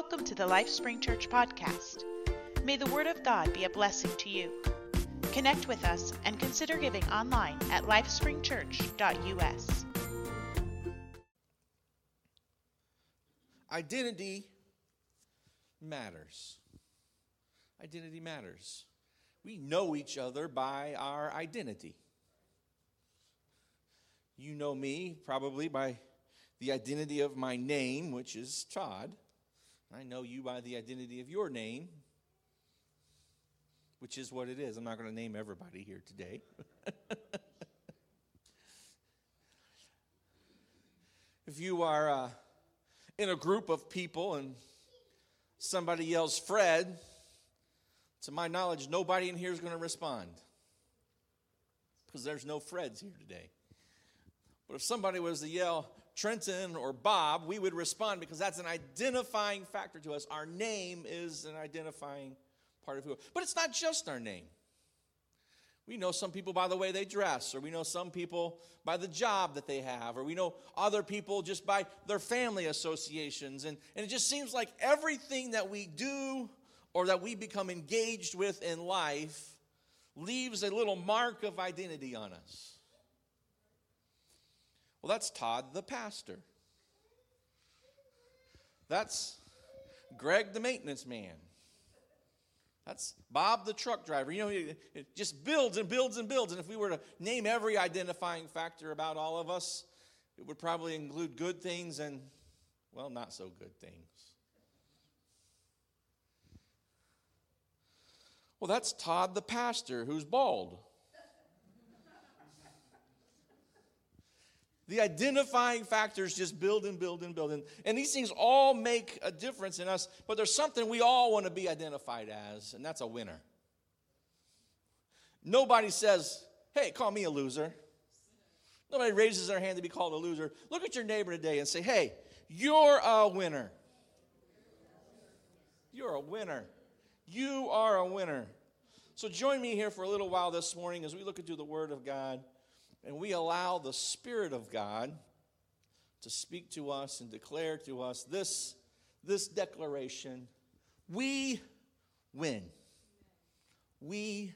Welcome to the Life Spring Church podcast. May the Word of God be a blessing to you. Connect with us and consider giving online at lifespringchurch.us. Identity matters. Identity matters. We know each other by our identity. You know me probably by the identity of my name, which is Todd. I know you by the identity of your name, which is what it is. I'm not going to name everybody here today. if you are uh, in a group of people and somebody yells Fred, to my knowledge, nobody in here is going to respond because there's no Freds here today. But if somebody was to yell Trenton or Bob, we would respond because that's an identifying factor to us. Our name is an identifying part of who. But it's not just our name. We know some people by the way they dress, or we know some people by the job that they have, or we know other people just by their family associations. And, and it just seems like everything that we do or that we become engaged with in life leaves a little mark of identity on us. Well, that's Todd the pastor. That's Greg the maintenance man. That's Bob the truck driver. You know, it just builds and builds and builds. And if we were to name every identifying factor about all of us, it would probably include good things and, well, not so good things. Well, that's Todd the pastor who's bald. The identifying factors just build and build and build. And, and these things all make a difference in us, but there's something we all want to be identified as, and that's a winner. Nobody says, hey, call me a loser. Nobody raises their hand to be called a loser. Look at your neighbor today and say, hey, you're a winner. You're a winner. You are a winner. So join me here for a little while this morning as we look into the Word of God and we allow the Spirit of God to speak to us and declare to us this, this declaration we win. We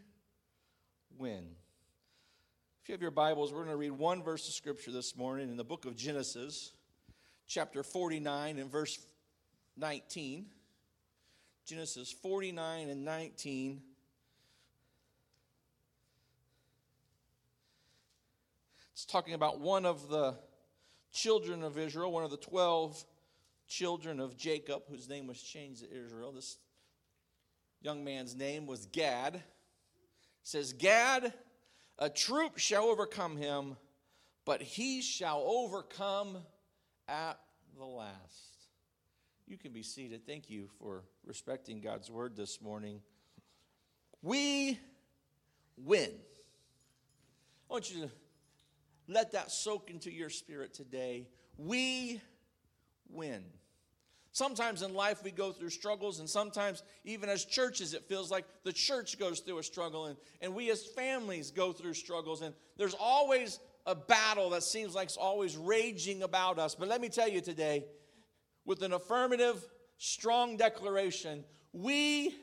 win. If you have your Bibles, we're going to read one verse of Scripture this morning in the book of Genesis, chapter 49 and verse 19. Genesis 49 and 19. It's talking about one of the children of Israel, one of the 12 children of Jacob, whose name was changed to Israel. This young man's name was Gad. It says, Gad, a troop shall overcome him, but he shall overcome at the last. You can be seated. Thank you for respecting God's word this morning. We win. I want you to let that soak into your spirit today. We win. Sometimes in life we go through struggles, and sometimes even as churches, it feels like the church goes through a struggle, and, and we as families go through struggles, and there's always a battle that seems like it's always raging about us. But let me tell you today, with an affirmative, strong declaration, we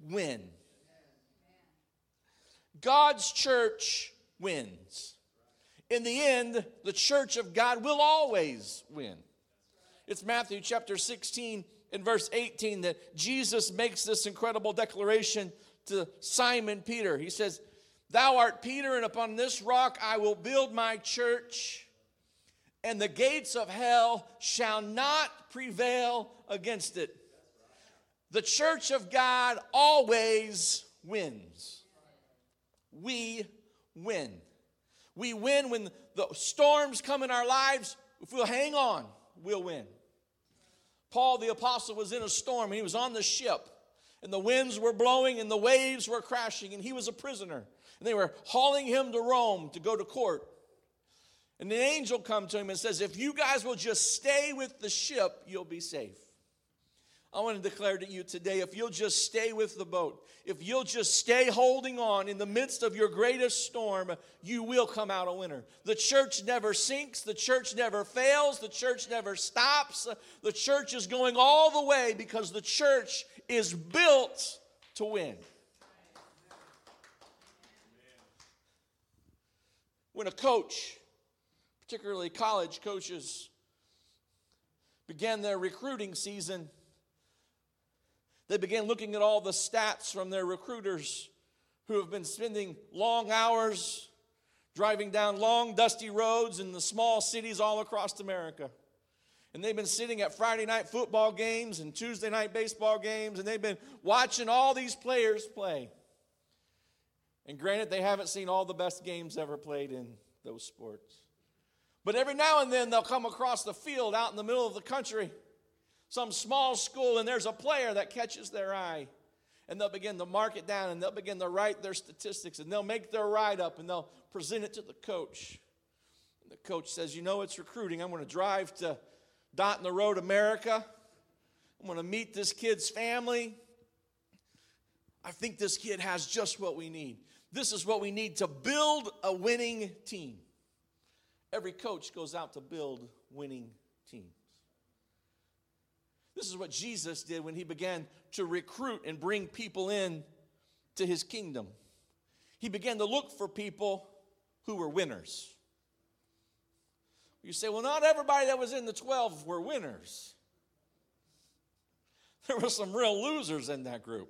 win. God's church wins in the end, the church of God will always win. It's Matthew chapter 16 and verse 18 that Jesus makes this incredible declaration to Simon Peter. He says, Thou art Peter, and upon this rock I will build my church, and the gates of hell shall not prevail against it. The church of God always wins. We win. We win when the storms come in our lives. If we'll hang on, we'll win. Paul the apostle was in a storm. He was on the ship, and the winds were blowing and the waves were crashing, and he was a prisoner. And they were hauling him to Rome to go to court. And an angel come to him and says, If you guys will just stay with the ship, you'll be safe. I want to declare to you today if you'll just stay with the boat, if you'll just stay holding on in the midst of your greatest storm, you will come out a winner. The church never sinks, the church never fails, the church never stops. The church is going all the way because the church is built to win. When a coach, particularly college coaches, began their recruiting season, they began looking at all the stats from their recruiters who have been spending long hours driving down long, dusty roads in the small cities all across America. And they've been sitting at Friday night football games and Tuesday night baseball games, and they've been watching all these players play. And granted, they haven't seen all the best games ever played in those sports. But every now and then they'll come across the field out in the middle of the country some small school and there's a player that catches their eye and they'll begin to mark it down and they'll begin to write their statistics and they'll make their write up and they'll present it to the coach. And the coach says, You know, it's recruiting. I'm going to drive to Dot in the Road, America. I'm going to meet this kid's family. I think this kid has just what we need. This is what we need to build a winning team. Every coach goes out to build winning teams. This is what Jesus did when he began to recruit and bring people in to his kingdom. He began to look for people who were winners. You say, well, not everybody that was in the 12 were winners. There were some real losers in that group.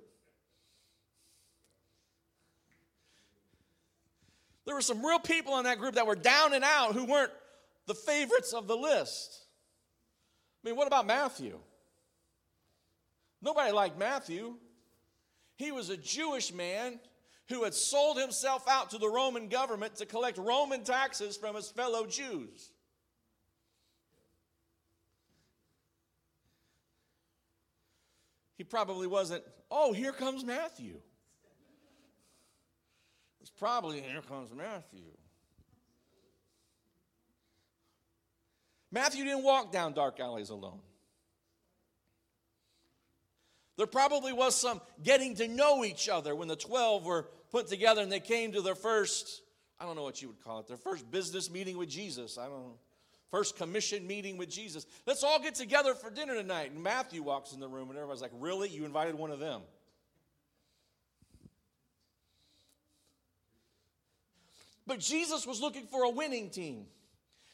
There were some real people in that group that were down and out who weren't the favorites of the list. I mean, what about Matthew? Nobody liked Matthew. He was a Jewish man who had sold himself out to the Roman government to collect Roman taxes from his fellow Jews. He probably wasn't, oh, here comes Matthew. It's probably, here comes Matthew. Matthew didn't walk down dark alleys alone. There probably was some getting to know each other when the 12 were put together and they came to their first, I don't know what you would call it, their first business meeting with Jesus. I don't know. First commission meeting with Jesus. Let's all get together for dinner tonight. And Matthew walks in the room and everybody's like, Really? You invited one of them? But Jesus was looking for a winning team.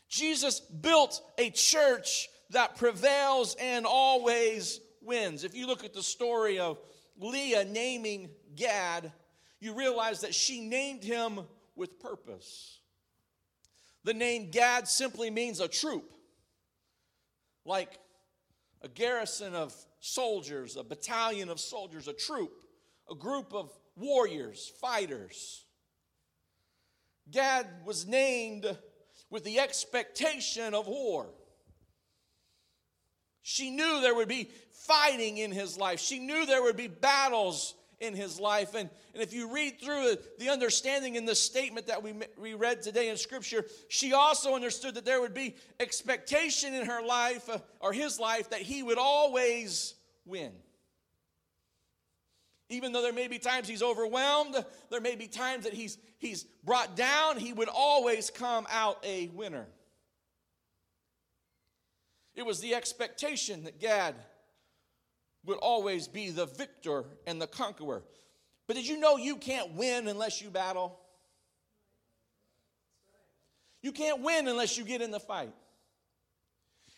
Jesus built a church that prevails and always wins. If you look at the story of Leah naming Gad, you realize that she named him with purpose. The name Gad simply means a troop, like a garrison of soldiers, a battalion of soldiers, a troop, a group of warriors, fighters. Gad was named with the expectation of war. She knew there would be fighting in his life. She knew there would be battles in his life. And, and if you read through the understanding in the statement that we, we read today in Scripture, she also understood that there would be expectation in her life, uh, or his life, that he would always win. Even though there may be times he's overwhelmed, there may be times that he's, he's brought down, he would always come out a winner. It was the expectation that Gad would always be the victor and the conqueror. But did you know you can't win unless you battle? You can't win unless you get in the fight.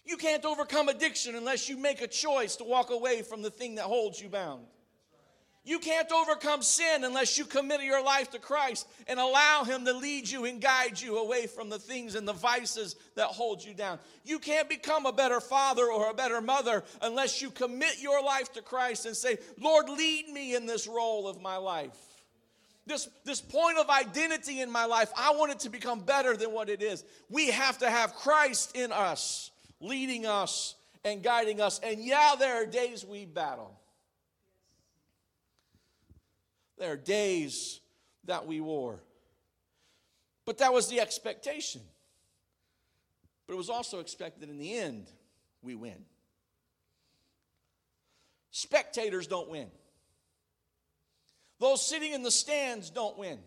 You can't overcome addiction unless you make a choice to walk away from the thing that holds you bound. You can't overcome sin unless you commit your life to Christ and allow Him to lead you and guide you away from the things and the vices that hold you down. You can't become a better father or a better mother unless you commit your life to Christ and say, Lord, lead me in this role of my life. This, this point of identity in my life, I want it to become better than what it is. We have to have Christ in us, leading us and guiding us. And yeah, there are days we battle. There are days that we war. But that was the expectation. But it was also expected in the end, we win. spectators don't win. Those sitting in the stands don't win.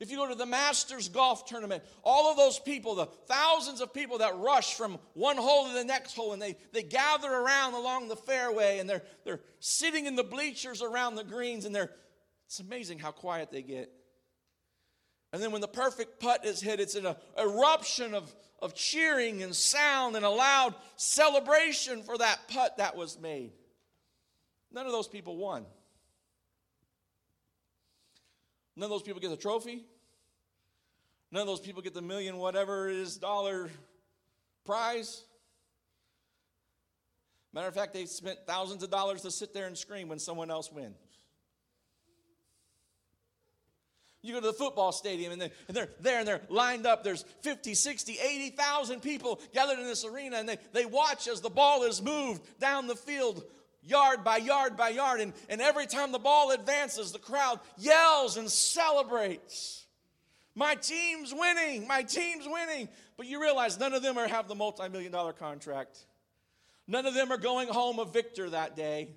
If you go to the Masters golf tournament, all of those people, the thousands of people that rush from one hole to the next hole, and they, they gather around along the fairway and they're, they're sitting in the bleachers around the greens, and they're, it's amazing how quiet they get. And then when the perfect putt is hit, it's an eruption of, of cheering and sound and a loud celebration for that putt that was made. None of those people won. None of those people get the trophy. None of those people get the million, whatever it is, dollar prize. Matter of fact, they spent thousands of dollars to sit there and scream when someone else wins. You go to the football stadium and, they, and they're there and they're lined up. There's 50, 60, 80,000 people gathered in this arena and they, they watch as the ball is moved down the field yard by yard by yard. And, and every time the ball advances, the crowd yells and celebrates. My team's winning. My team's winning. But you realize none of them are have the multi-million dollar contract. None of them are going home a victor that day.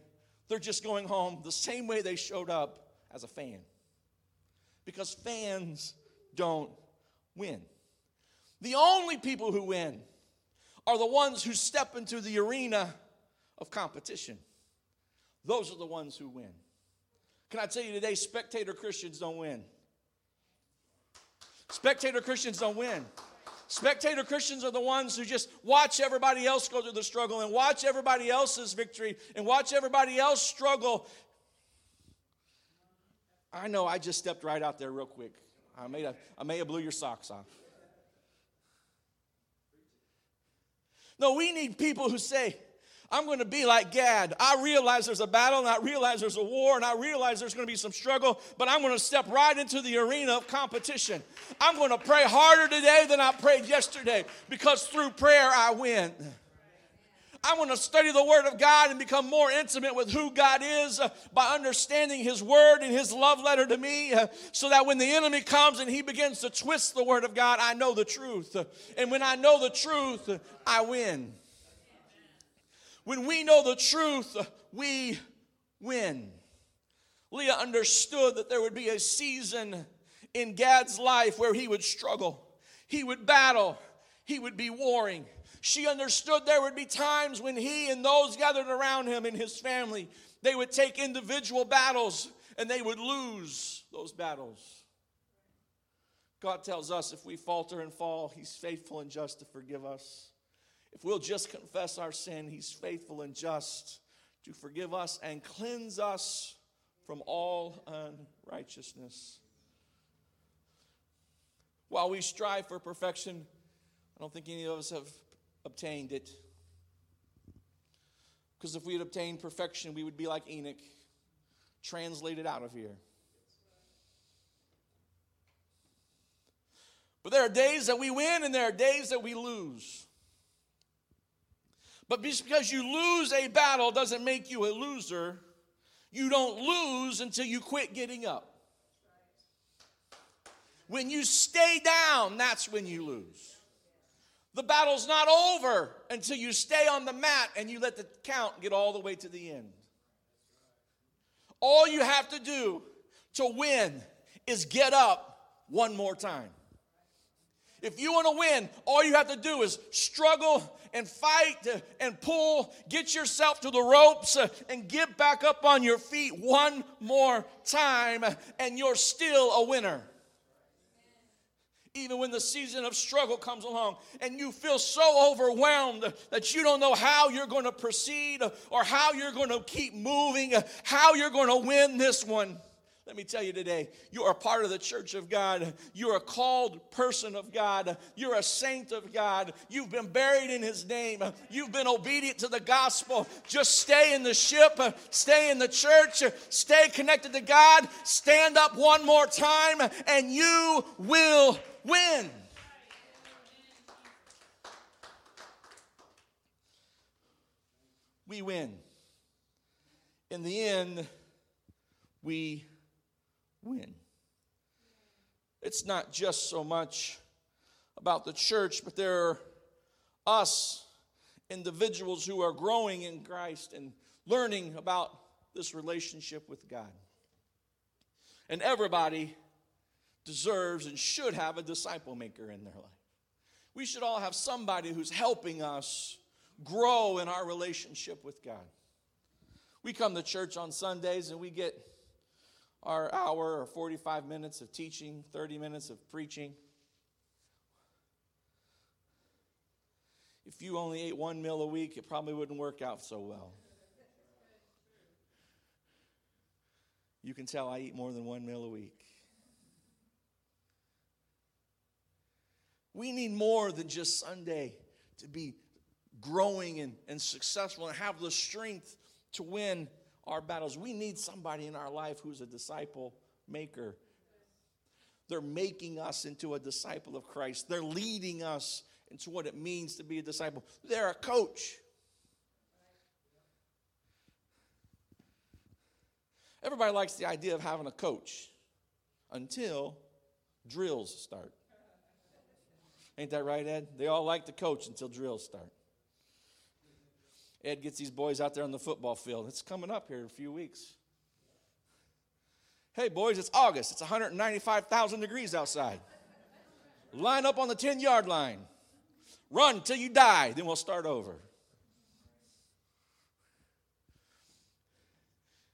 They're just going home the same way they showed up as a fan. Because fans don't win. The only people who win are the ones who step into the arena of competition. Those are the ones who win. Can I tell you today, spectator Christians don't win. Spectator Christians don't win. Spectator Christians are the ones who just watch everybody else go through the struggle and watch everybody else's victory and watch everybody else struggle. I know I just stepped right out there real quick. I may have, I may have blew your socks off. No, we need people who say, I'm going to be like Gad. I realize there's a battle and I realize there's a war and I realize there's going to be some struggle, but I'm going to step right into the arena of competition. I'm going to pray harder today than I prayed yesterday because through prayer I win. I want to study the Word of God and become more intimate with who God is uh, by understanding His Word and His love letter to me uh, so that when the enemy comes and he begins to twist the Word of God, I know the truth. And when I know the truth, I win. When we know the truth, we win. Leah understood that there would be a season in Gad's life where he would struggle, he would battle, he would be warring. She understood there would be times when he and those gathered around him and his family, they would take individual battles and they would lose those battles. God tells us if we falter and fall, he's faithful and just to forgive us if we'll just confess our sin, He's faithful and just to forgive us and cleanse us from all unrighteousness. While we strive for perfection, I don't think any of us have obtained it. Because if we had obtained perfection, we would be like Enoch, translated out of here. But there are days that we win and there are days that we lose. But just because you lose a battle doesn't make you a loser. You don't lose until you quit getting up. When you stay down, that's when you lose. The battle's not over until you stay on the mat and you let the count get all the way to the end. All you have to do to win is get up one more time. If you want to win, all you have to do is struggle and fight and pull, get yourself to the ropes and get back up on your feet one more time, and you're still a winner. Even when the season of struggle comes along and you feel so overwhelmed that you don't know how you're going to proceed or how you're going to keep moving, how you're going to win this one. Let me tell you today, you are part of the church of God. You're a called person of God. You're a saint of God. You've been buried in His name. You've been obedient to the gospel. Just stay in the ship, stay in the church, stay connected to God, stand up one more time, and you will win. We win. In the end, we win. It's not just so much about the church, but there are us individuals who are growing in Christ and learning about this relationship with God. And everybody deserves and should have a disciple maker in their life. We should all have somebody who's helping us grow in our relationship with God. We come to church on Sundays and we get our hour or 45 minutes of teaching, 30 minutes of preaching. If you only ate one meal a week, it probably wouldn't work out so well. You can tell I eat more than one meal a week. We need more than just Sunday to be growing and, and successful and have the strength to win our battles. We need somebody in our life who's a disciple maker. They're making us into a disciple of Christ, they're leading us into what it means to be a disciple. They're a coach. Everybody likes the idea of having a coach until drills start. Ain't that right, Ed? They all like the coach until drills start. Ed gets these boys out there on the football field. It's coming up here in a few weeks. Hey, boys, it's August. It's 195,000 degrees outside. Line up on the 10 yard line. Run till you die, then we'll start over.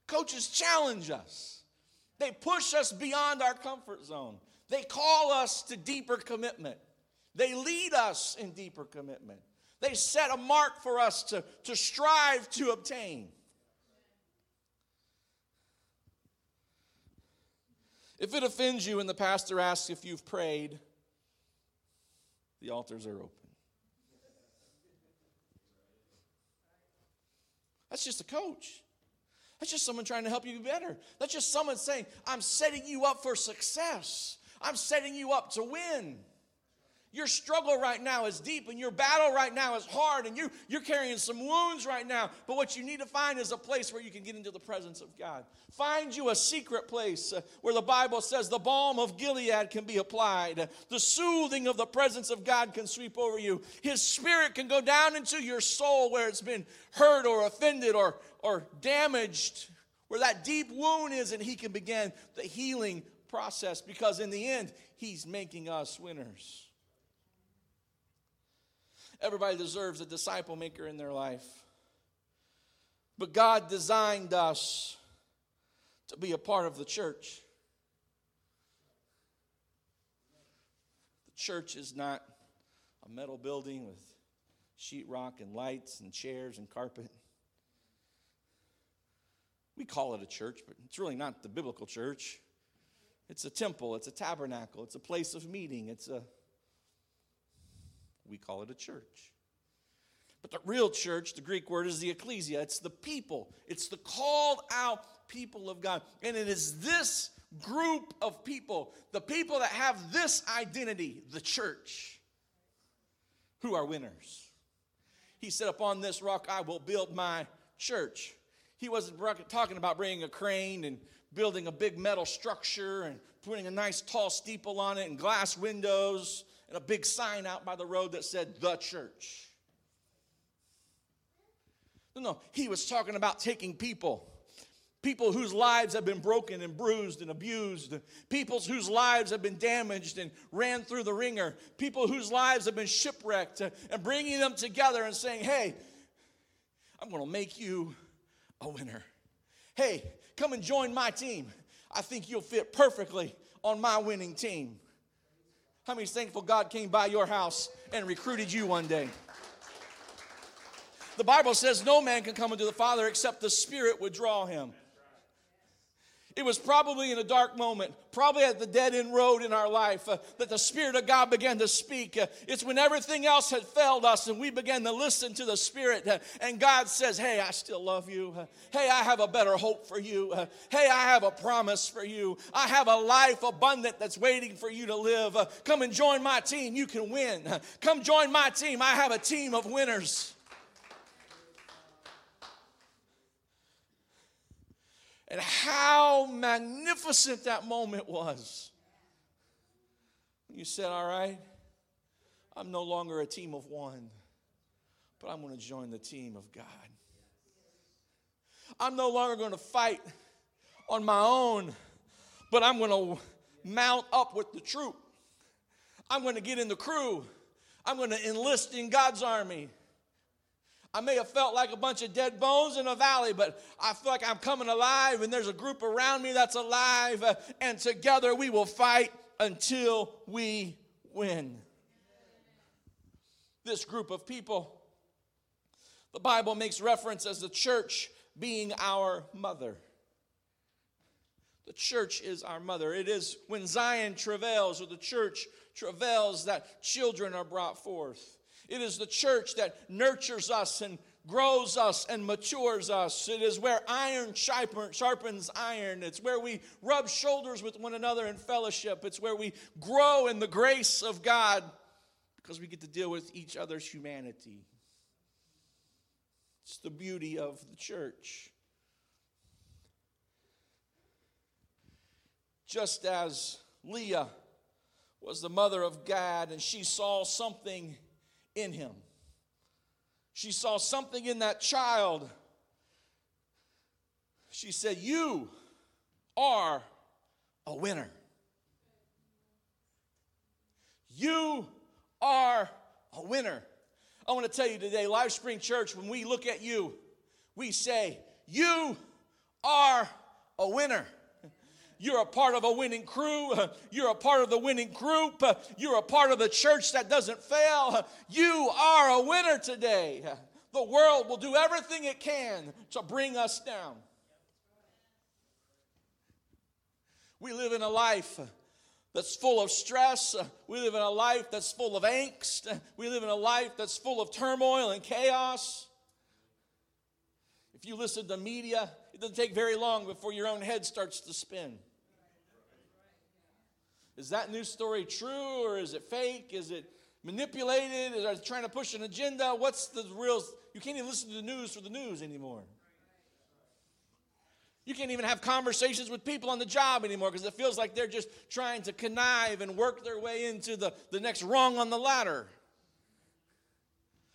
Coaches challenge us, they push us beyond our comfort zone, they call us to deeper commitment, they lead us in deeper commitment. They set a mark for us to, to strive to obtain. If it offends you and the pastor asks if you've prayed, the altars are open. That's just a coach. That's just someone trying to help you be better. That's just someone saying, I'm setting you up for success. I'm setting you up to win. Your struggle right now is deep and your battle right now is hard and you, you're carrying some wounds right now. But what you need to find is a place where you can get into the presence of God. Find you a secret place uh, where the Bible says the balm of Gilead can be applied, the soothing of the presence of God can sweep over you. His spirit can go down into your soul where it's been hurt or offended or, or damaged, where that deep wound is, and He can begin the healing process because in the end, He's making us winners. Everybody deserves a disciple maker in their life. But God designed us to be a part of the church. The church is not a metal building with sheetrock and lights and chairs and carpet. We call it a church, but it's really not the biblical church. It's a temple, it's a tabernacle, it's a place of meeting, it's a we call it a church. But the real church, the Greek word is the ecclesia. It's the people, it's the called out people of God. And it is this group of people, the people that have this identity, the church, who are winners. He said, Upon this rock I will build my church. He wasn't talking about bringing a crane and building a big metal structure and putting a nice tall steeple on it and glass windows and a big sign out by the road that said, The Church. No, no, he was talking about taking people. People whose lives have been broken and bruised and abused. People whose lives have been damaged and ran through the wringer. People whose lives have been shipwrecked and bringing them together and saying, Hey, I'm going to make you a winner. Hey, come and join my team. I think you'll fit perfectly on my winning team. How many thankful God came by your house and recruited you one day? The Bible says no man can come unto the Father except the Spirit would draw him. It was probably in a dark moment, probably at the dead end road in our life, uh, that the Spirit of God began to speak. Uh, it's when everything else had failed us and we began to listen to the Spirit. Uh, and God says, Hey, I still love you. Uh, hey, I have a better hope for you. Uh, hey, I have a promise for you. I have a life abundant that's waiting for you to live. Uh, come and join my team. You can win. come join my team. I have a team of winners. And how magnificent that moment was. You said, All right, I'm no longer a team of one, but I'm going to join the team of God. I'm no longer going to fight on my own, but I'm going to mount up with the troop. I'm going to get in the crew. I'm going to enlist in God's army. I may have felt like a bunch of dead bones in a valley, but I feel like I'm coming alive and there's a group around me that's alive, uh, and together we will fight until we win. This group of people, the Bible makes reference as the church being our mother. The church is our mother. It is when Zion travails or the church travails that children are brought forth. It is the church that nurtures us and grows us and matures us. It is where iron sharpens iron. It's where we rub shoulders with one another in fellowship. It's where we grow in the grace of God because we get to deal with each other's humanity. It's the beauty of the church. Just as Leah was the mother of Gad and she saw something in him. She saw something in that child. She said, You are a winner. You are a winner. I want to tell you today, Life Spring Church, when we look at you, we say, You are a winner. You're a part of a winning crew. You're a part of the winning group. You're a part of the church that doesn't fail. You are a winner today. The world will do everything it can to bring us down. We live in a life that's full of stress. We live in a life that's full of angst. We live in a life that's full of turmoil and chaos. If you listen to media, it doesn't take very long before your own head starts to spin. Is that news story true or is it fake? Is it manipulated? Is it trying to push an agenda? What's the real? You can't even listen to the news for the news anymore. You can't even have conversations with people on the job anymore because it feels like they're just trying to connive and work their way into the, the next rung on the ladder.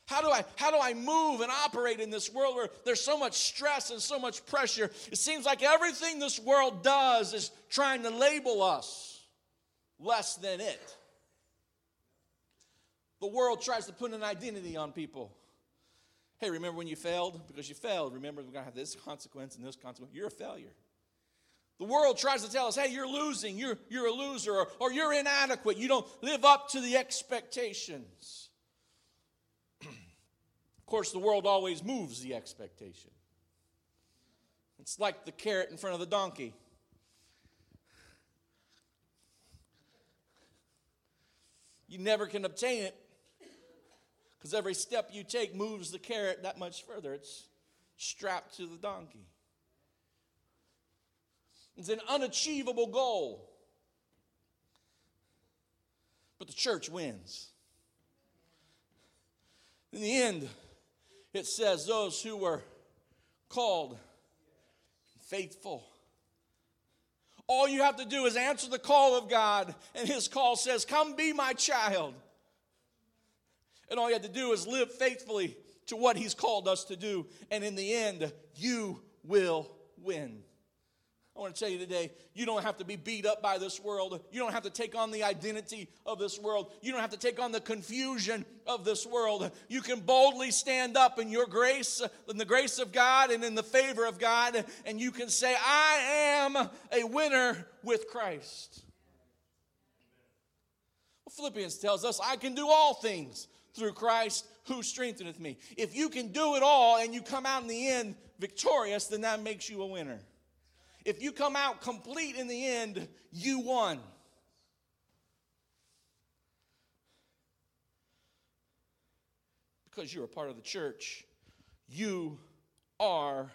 How do, I, how do I move and operate in this world where there's so much stress and so much pressure? It seems like everything this world does is trying to label us less than it. The world tries to put an identity on people. Hey, remember when you failed? Because you failed. Remember, we're going to have this consequence and this consequence. You're a failure. The world tries to tell us, hey, you're losing, you're, you're a loser, or, or you're inadequate, you don't live up to the expectations. Of course, the world always moves the expectation. It's like the carrot in front of the donkey. you never can obtain it because every step you take moves the carrot that much further. It's strapped to the donkey. It's an unachievable goal. But the church wins. In the end, it says those who were called faithful all you have to do is answer the call of God, and His call says, Come be my child. And all you have to do is live faithfully to what He's called us to do. And in the end, you will win. I want to tell you today, you don't have to be beat up by this world. You don't have to take on the identity of this world. You don't have to take on the confusion of this world. You can boldly stand up in your grace, in the grace of God and in the favor of God, and you can say, I am a winner with Christ. Well, Philippians tells us, I can do all things through Christ who strengtheneth me. If you can do it all and you come out in the end victorious, then that makes you a winner. If you come out complete in the end, you won. Because you're a part of the church, you are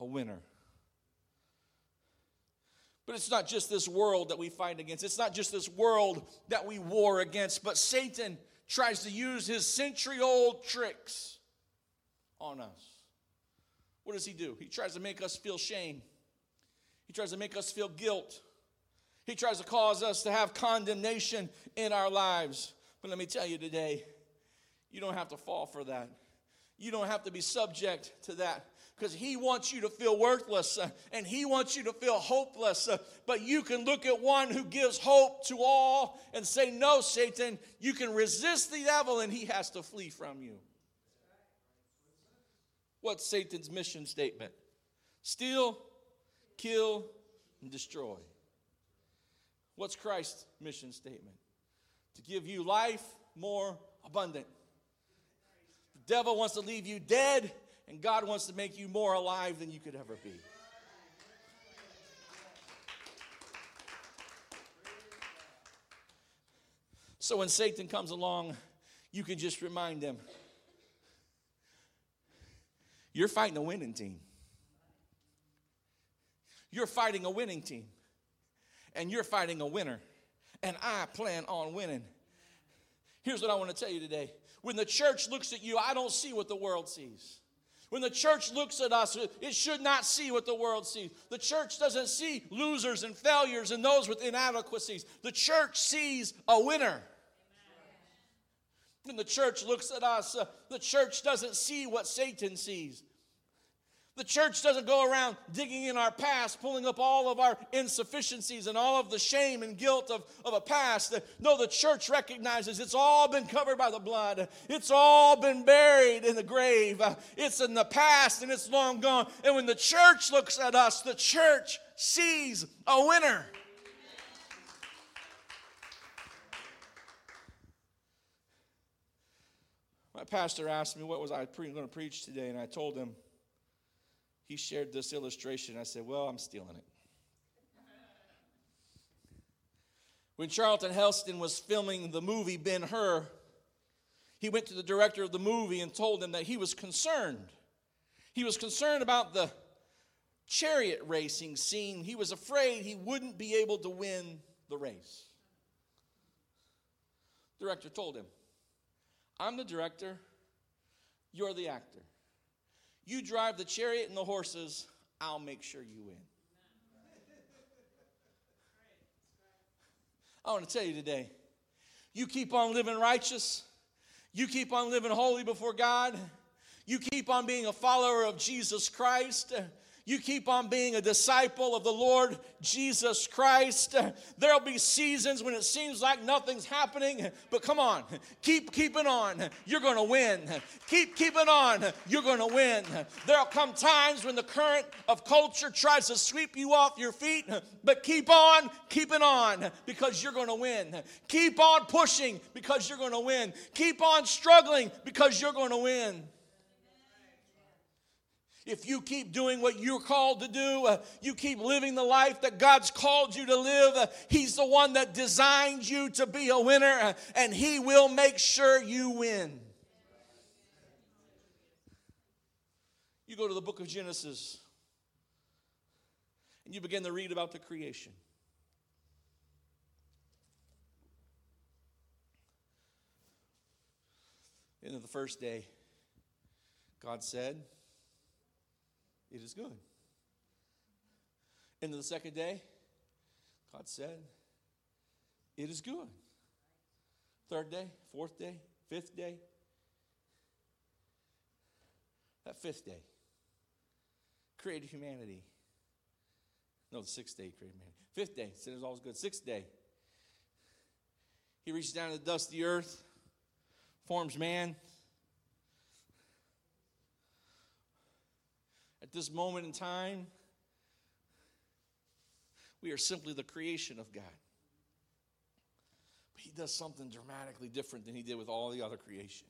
a winner. But it's not just this world that we fight against. It's not just this world that we war against. But Satan tries to use his century old tricks on us. What does he do? He tries to make us feel shame. Tries to make us feel guilt. He tries to cause us to have condemnation in our lives. But let me tell you today, you don't have to fall for that. You don't have to be subject to that because he wants you to feel worthless uh, and he wants you to feel hopeless. Uh, but you can look at one who gives hope to all and say, No, Satan, you can resist the devil and he has to flee from you. What's Satan's mission statement? Steal, kill, and destroy. What's Christ's mission statement? To give you life more abundant. The devil wants to leave you dead and God wants to make you more alive than you could ever be. So when Satan comes along, you can just remind him you're fighting a winning team. You're fighting a winning team. And you're fighting a winner. And I plan on winning. Here's what I want to tell you today. When the church looks at you, I don't see what the world sees. When the church looks at us, it should not see what the world sees. The church doesn't see losers and failures and those with inadequacies. The church sees a winner. When the church looks at us, uh, the church doesn't see what Satan sees. The church doesn't go around digging in our past, pulling up all of our insufficiencies and all of the shame and guilt of, of a past. No, the church recognizes it's all been covered by the blood, it's all been buried in the grave. It's in the past and it's long gone. And when the church looks at us, the church sees a winner. My pastor asked me what was I pre- going to preach today, and I told him he shared this illustration. I said, Well, I'm stealing it. When Charlton Heston was filming the movie Ben Hur, he went to the director of the movie and told him that he was concerned. He was concerned about the chariot racing scene. He was afraid he wouldn't be able to win the race. The director told him, I'm the director, you're the actor. You drive the chariot and the horses, I'll make sure you win. I want to tell you today you keep on living righteous, you keep on living holy before God, you keep on being a follower of Jesus Christ you keep on being a disciple of the Lord Jesus Christ. There'll be seasons when it seems like nothing's happening, but come on, keep keeping on. You're going to win. Keep keeping on. You're going to win. There'll come times when the current of culture tries to sweep you off your feet, but keep on keeping on because you're going to win. Keep on pushing because you're going to win. Keep on struggling because you're going to win. If you keep doing what you're called to do, uh, you keep living the life that God's called you to live, uh, He's the one that designed you to be a winner, uh, and He will make sure you win. You go to the book of Genesis and you begin to read about the creation. And the first day, God said, it is good. And the second day, God said, It is good. Third day, fourth day, fifth day. That fifth day created humanity. No, the sixth day created man. Fifth day it was always good. Sixth day, he reaches down to the dust of the earth, forms man, this moment in time, we are simply the creation of God. But He does something dramatically different than He did with all the other creation.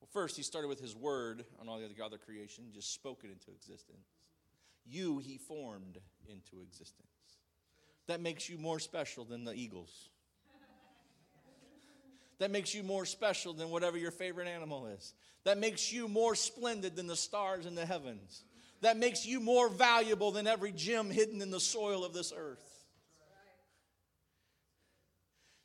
Well, first, He started with His word on all the other creation, just spoke it into existence. You, He formed into existence. That makes you more special than the eagles that makes you more special than whatever your favorite animal is. That makes you more splendid than the stars in the heavens. That makes you more valuable than every gem hidden in the soil of this earth.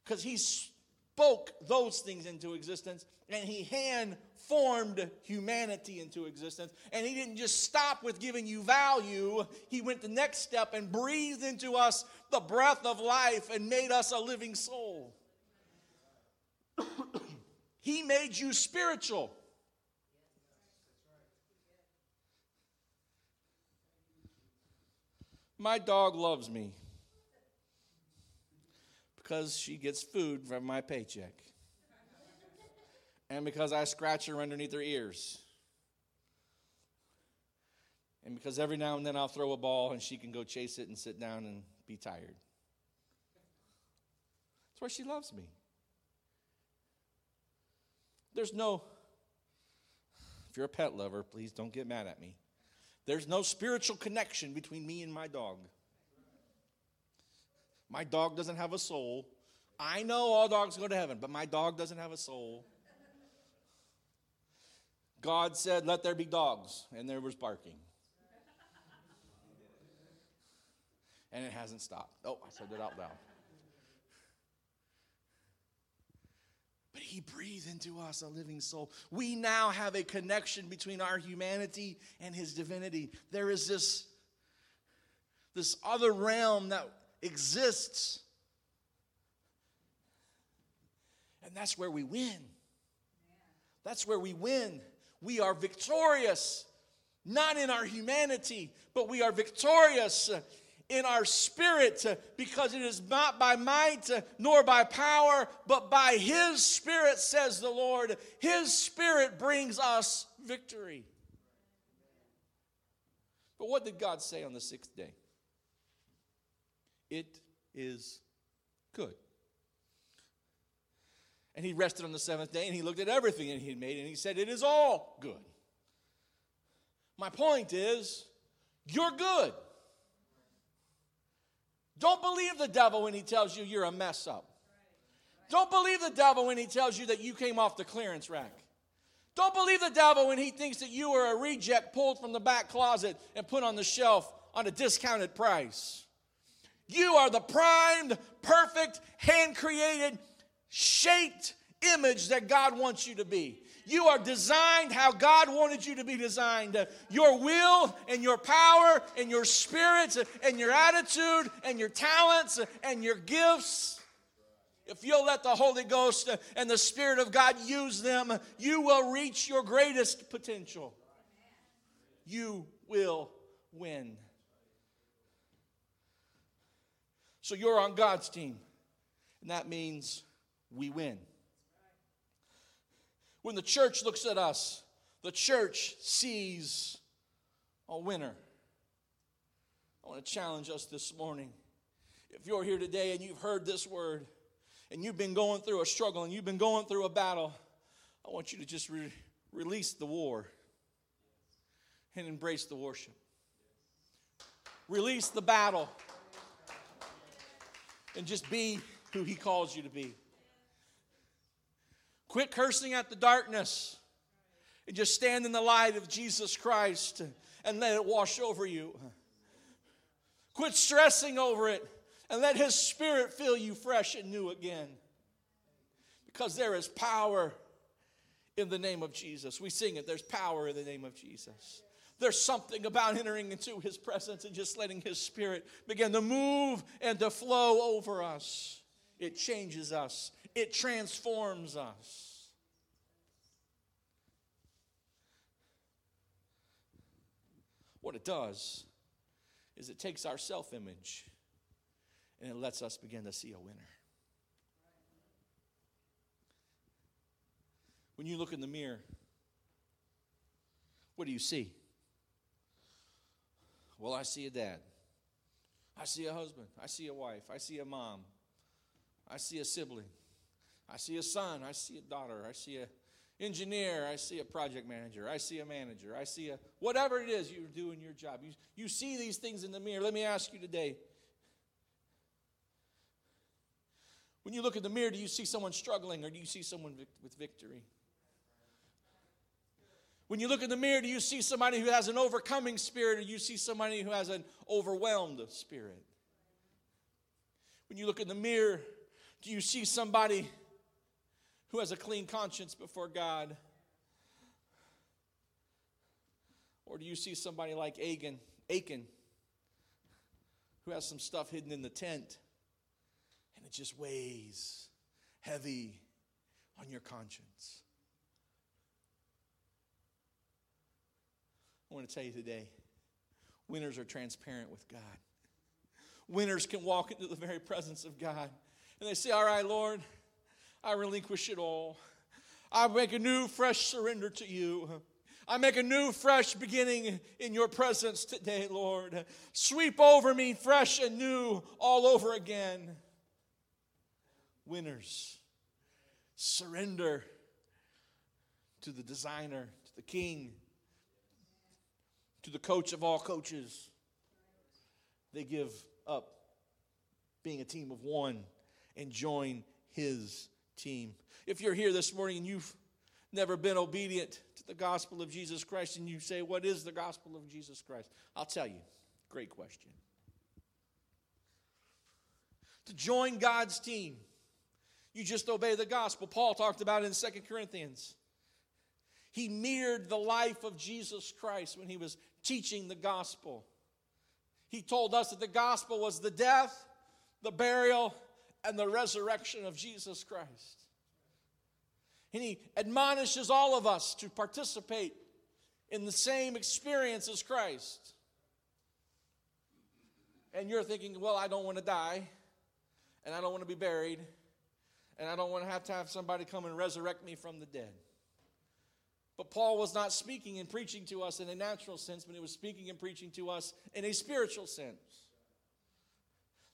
Because he spoke those things into existence and he hand formed humanity into existence. And he didn't just stop with giving you value, he went the next step and breathed into us the breath of life and made us a living soul. He made you spiritual. My dog loves me because she gets food from my paycheck and because I scratch her underneath her ears. And because every now and then I'll throw a ball and she can go chase it and sit down and be tired. That's why she loves me. There's no, if you're a pet lover, please don't get mad at me. There's no spiritual connection between me and my dog. My dog doesn't have a soul. I know all dogs go to heaven, but my dog doesn't have a soul. God said, Let there be dogs, and there was barking. And it hasn't stopped. Oh, I said it out loud. But he breathed into us a living soul. We now have a connection between our humanity and his divinity. There is this, this other realm that exists. And that's where we win. That's where we win. We are victorious, not in our humanity, but we are victorious in our spirit because it is not by might uh, nor by power, but by His Spirit, says the Lord. His Spirit brings us victory. But what did God say on the sixth day? It is good. And he rested on the seventh day and he looked at everything that he had made and he said, It is all good. My point is, you're good. Don't believe the devil when he tells you you're a mess up. Don't believe the devil when he tells you that you came off the clearance rack. Don't believe the devil when he thinks that you are a reject pulled from the back closet and put on the shelf on a discounted price. You are the primed, perfect, hand created, shaped image that God wants you to be. You are designed how God wanted you to be designed. Your will and your power and your spirit and your attitude and your talents and your gifts. If you'll let the Holy Ghost and the Spirit of God use them, you will reach your greatest potential. You will win. So you're on God's team, and that means we win. When the church looks at us, the church sees a winner. I want to challenge us this morning. If you're here today and you've heard this word and you've been going through a struggle and you've been going through a battle, I want you to just re- release the war and embrace the worship. Release the battle and just be who He calls you to be. Quit cursing at the darkness and just stand in the light of Jesus Christ and let it wash over you. Quit stressing over it and let His Spirit fill you fresh and new again. Because there is power in the name of Jesus. We sing it, there's power in the name of Jesus. There's something about entering into His presence and just letting His Spirit begin to move and to flow over us. It changes us, it transforms us. What it does is it takes our self image and it lets us begin to see a winner. When you look in the mirror, what do you see? Well, I see a dad. I see a husband. I see a wife. I see a mom. I see a sibling. I see a son. I see a daughter. I see a engineer. I see a project manager. I see a manager. I see a whatever it is you're doing your job. You, you see these things in the mirror. Let me ask you today. When you look in the mirror, do you see someone struggling or do you see someone with victory? When you look in the mirror, do you see somebody who has an overcoming spirit or you see somebody who has an overwhelmed spirit? When you look in the mirror, do you see somebody who has a clean conscience before God? Or do you see somebody like Achan, Achan, who has some stuff hidden in the tent and it just weighs heavy on your conscience. I want to tell you today winners are transparent with God. Winners can walk into the very presence of God and they say, All right, Lord, I relinquish it all. I make a new, fresh surrender to you. I make a new, fresh beginning in your presence today, Lord. Sweep over me fresh and new all over again. Winners, surrender to the designer, to the king, to the coach of all coaches. They give up being a team of one and join his team. If you're here this morning and you've never been obedient to the gospel of Jesus Christ and you say, What is the gospel of Jesus Christ? I'll tell you. Great question. To join God's team, you just obey the gospel. Paul talked about it in Second Corinthians. He mirrored the life of Jesus Christ when he was teaching the gospel. He told us that the gospel was the death, the burial, and the resurrection of Jesus Christ. And he admonishes all of us to participate in the same experience as Christ. And you're thinking, well, I don't want to die, and I don't want to be buried, and I don't want to have to have somebody come and resurrect me from the dead. But Paul was not speaking and preaching to us in a natural sense, but he was speaking and preaching to us in a spiritual sense.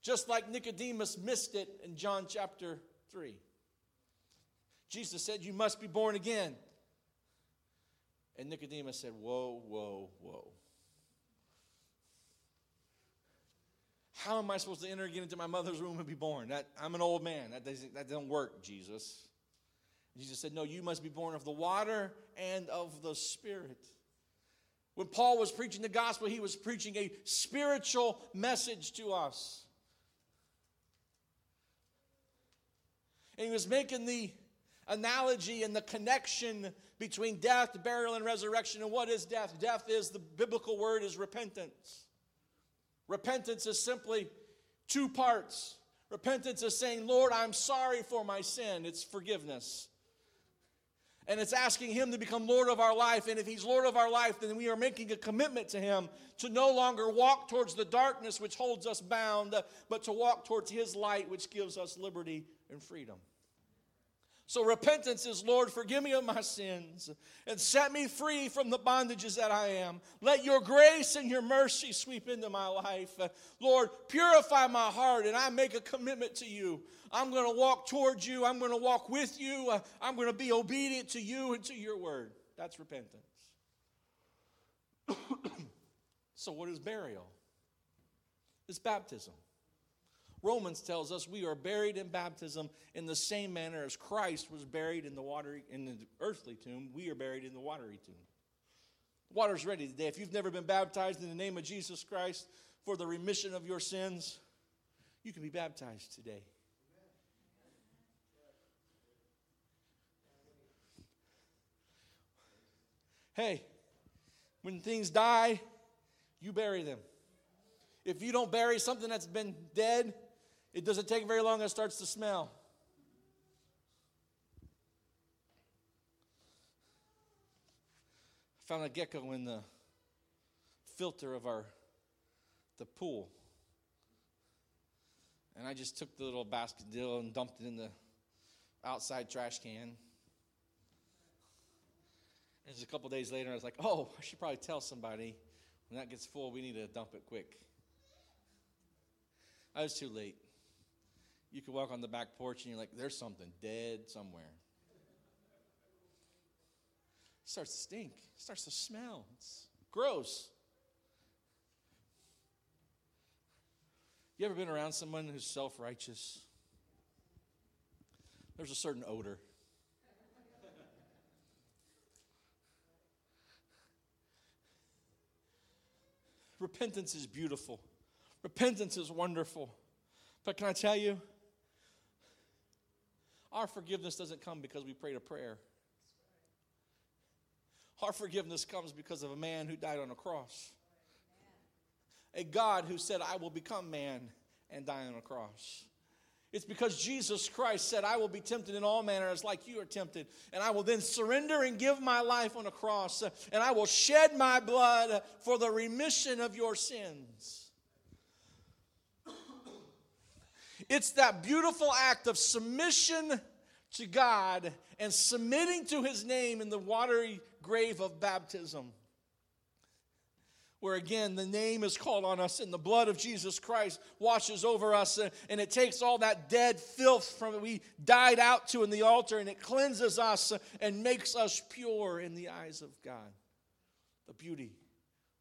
Just like Nicodemus missed it in John chapter 3. Jesus said, You must be born again. And Nicodemus said, Whoa, whoa, whoa. How am I supposed to enter again into my mother's womb and be born? That, I'm an old man. That doesn't, that doesn't work, Jesus. Jesus said, No, you must be born of the water and of the Spirit. When Paul was preaching the gospel, he was preaching a spiritual message to us. And he was making the analogy and the connection between death, burial, and resurrection. And what is death? Death is the biblical word is repentance. Repentance is simply two parts. Repentance is saying, Lord, I'm sorry for my sin. It's forgiveness. And it's asking Him to become Lord of our life. And if He's Lord of our life, then we are making a commitment to Him to no longer walk towards the darkness which holds us bound, but to walk towards His light which gives us liberty and freedom. So repentance is, Lord, forgive me of my sins and set me free from the bondages that I am. Let your grace and your mercy sweep into my life. Lord, purify my heart and I make a commitment to you. I'm going to walk towards you. I'm going to walk with you. I'm going to be obedient to you and to your word. That's repentance. so, what is burial? It's baptism. Romans tells us we are buried in baptism in the same manner as Christ was buried in the watery in the earthly tomb. We are buried in the watery tomb. Water's ready today. If you've never been baptized in the name of Jesus Christ for the remission of your sins, you can be baptized today. Hey, when things die, you bury them. If you don't bury something that's been dead, it doesn't take very long, it starts to smell. I found a gecko in the filter of our the pool. And I just took the little basket deal and dumped it in the outside trash can. And just a couple days later, I was like, oh, I should probably tell somebody when that gets full, we need to dump it quick. I was too late you could walk on the back porch and you're like, there's something dead somewhere. It starts to stink, it starts to smell. It's gross. You ever been around someone who's self righteous? There's a certain odor. Repentance is beautiful. Repentance is wonderful. But can I tell you, our forgiveness doesn't come because we prayed a prayer. Our forgiveness comes because of a man who died on a cross. A God who said, I will become man and die on a cross. It's because Jesus Christ said, I will be tempted in all manners like you are tempted, and I will then surrender and give my life on a cross, and I will shed my blood for the remission of your sins. It's that beautiful act of submission to God and submitting to his name in the watery grave of baptism where again the name is called on us and the blood of Jesus Christ washes over us and, it takes all that dead filth from we died out to in the altar and it cleanses us and makes us pure in the eyes of God. The beauty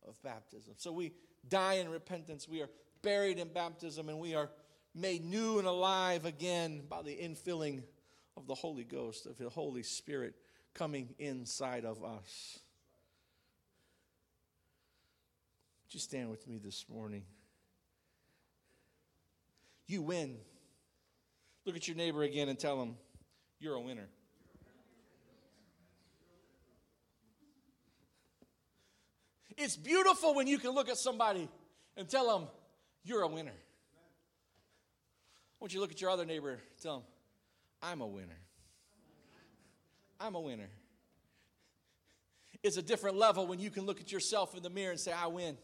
of baptism. So we die in repentance, we are buried in baptism, and we are made new and alive again by the infilling of the Holy Ghost, of the Holy Spirit coming inside of us. Would you stand with me this morning? You win. Look at your neighbor again and tell him, You're a winner. It's beautiful when you can look at somebody and tell them, You're a winner. Want you to look at your other neighbor tell them, I'm a winner. I'm a winner. It's a different level when you can look at yourself in the mirror and say, I win.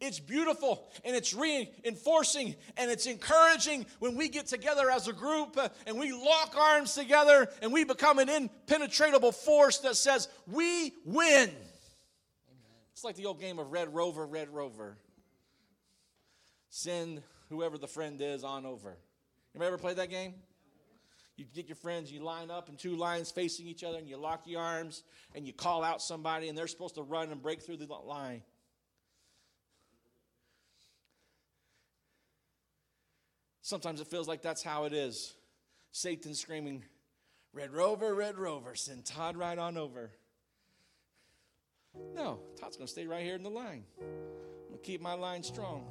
It's beautiful and it's reinforcing and it's encouraging when we get together as a group uh, and we lock arms together and we become an impenetrable force that says, We win. Amen. It's like the old game of Red Rover, Red Rover. Send whoever the friend is on over. You ever played that game? You get your friends, you line up in two lines facing each other, and you lock your arms and you call out somebody, and they're supposed to run and break through the line. Sometimes it feels like that's how it is. Satan screaming, Red Rover, Red Rover, send Todd right on over. No, Todd's going to stay right here in the line. I'm going to keep my line strong.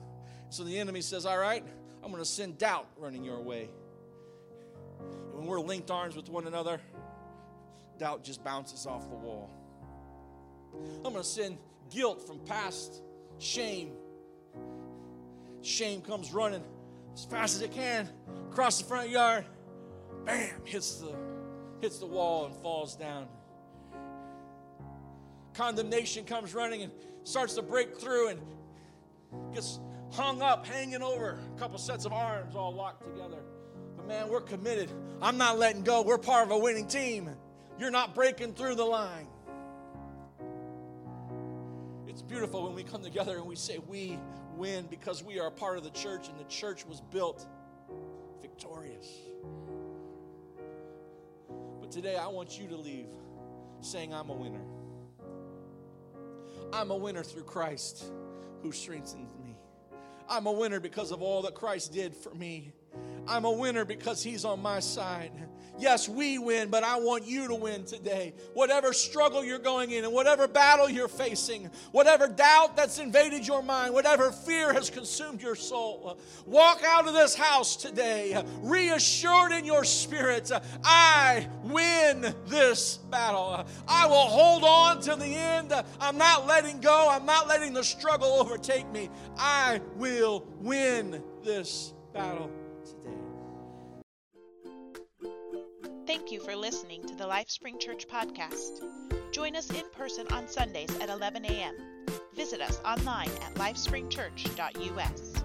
So the enemy says, All right, I'm going to send doubt running your way. And when we're linked arms with one another, doubt just bounces off the wall. I'm going to send guilt from past shame. Shame comes running as fast as it can across the front yard. Bam! Hits the hits the wall and falls down. Condemnation comes running and starts to break through and gets hung up, hanging over a couple sets of arms all locked together. But man, we're committed. I'm not letting go. We're part of a winning team. You're not breaking through the line. It's beautiful when we come together and we say, We win because we are a part of the church and the church was built victorious. But today I want you to leave saying, I'm a winner. I'm a winner through Christ who strengthens me. I'm a winner because of all that Christ did for me. I'm a winner because He's on my side. Yes, we win, but I want you to win today. Whatever struggle you're going in and whatever battle you're facing, whatever doubt that's invaded your mind, whatever fear has consumed your soul, walk out of this house today reassured in your spirit I win this battle. I will hold on to the end. I'm not letting go, I'm not letting the struggle overtake me. I will win this battle. Thank you for listening to the LifeSpring Church podcast. Join us in person on Sundays at 11 a.m. Visit us online at lifespringchurch.us.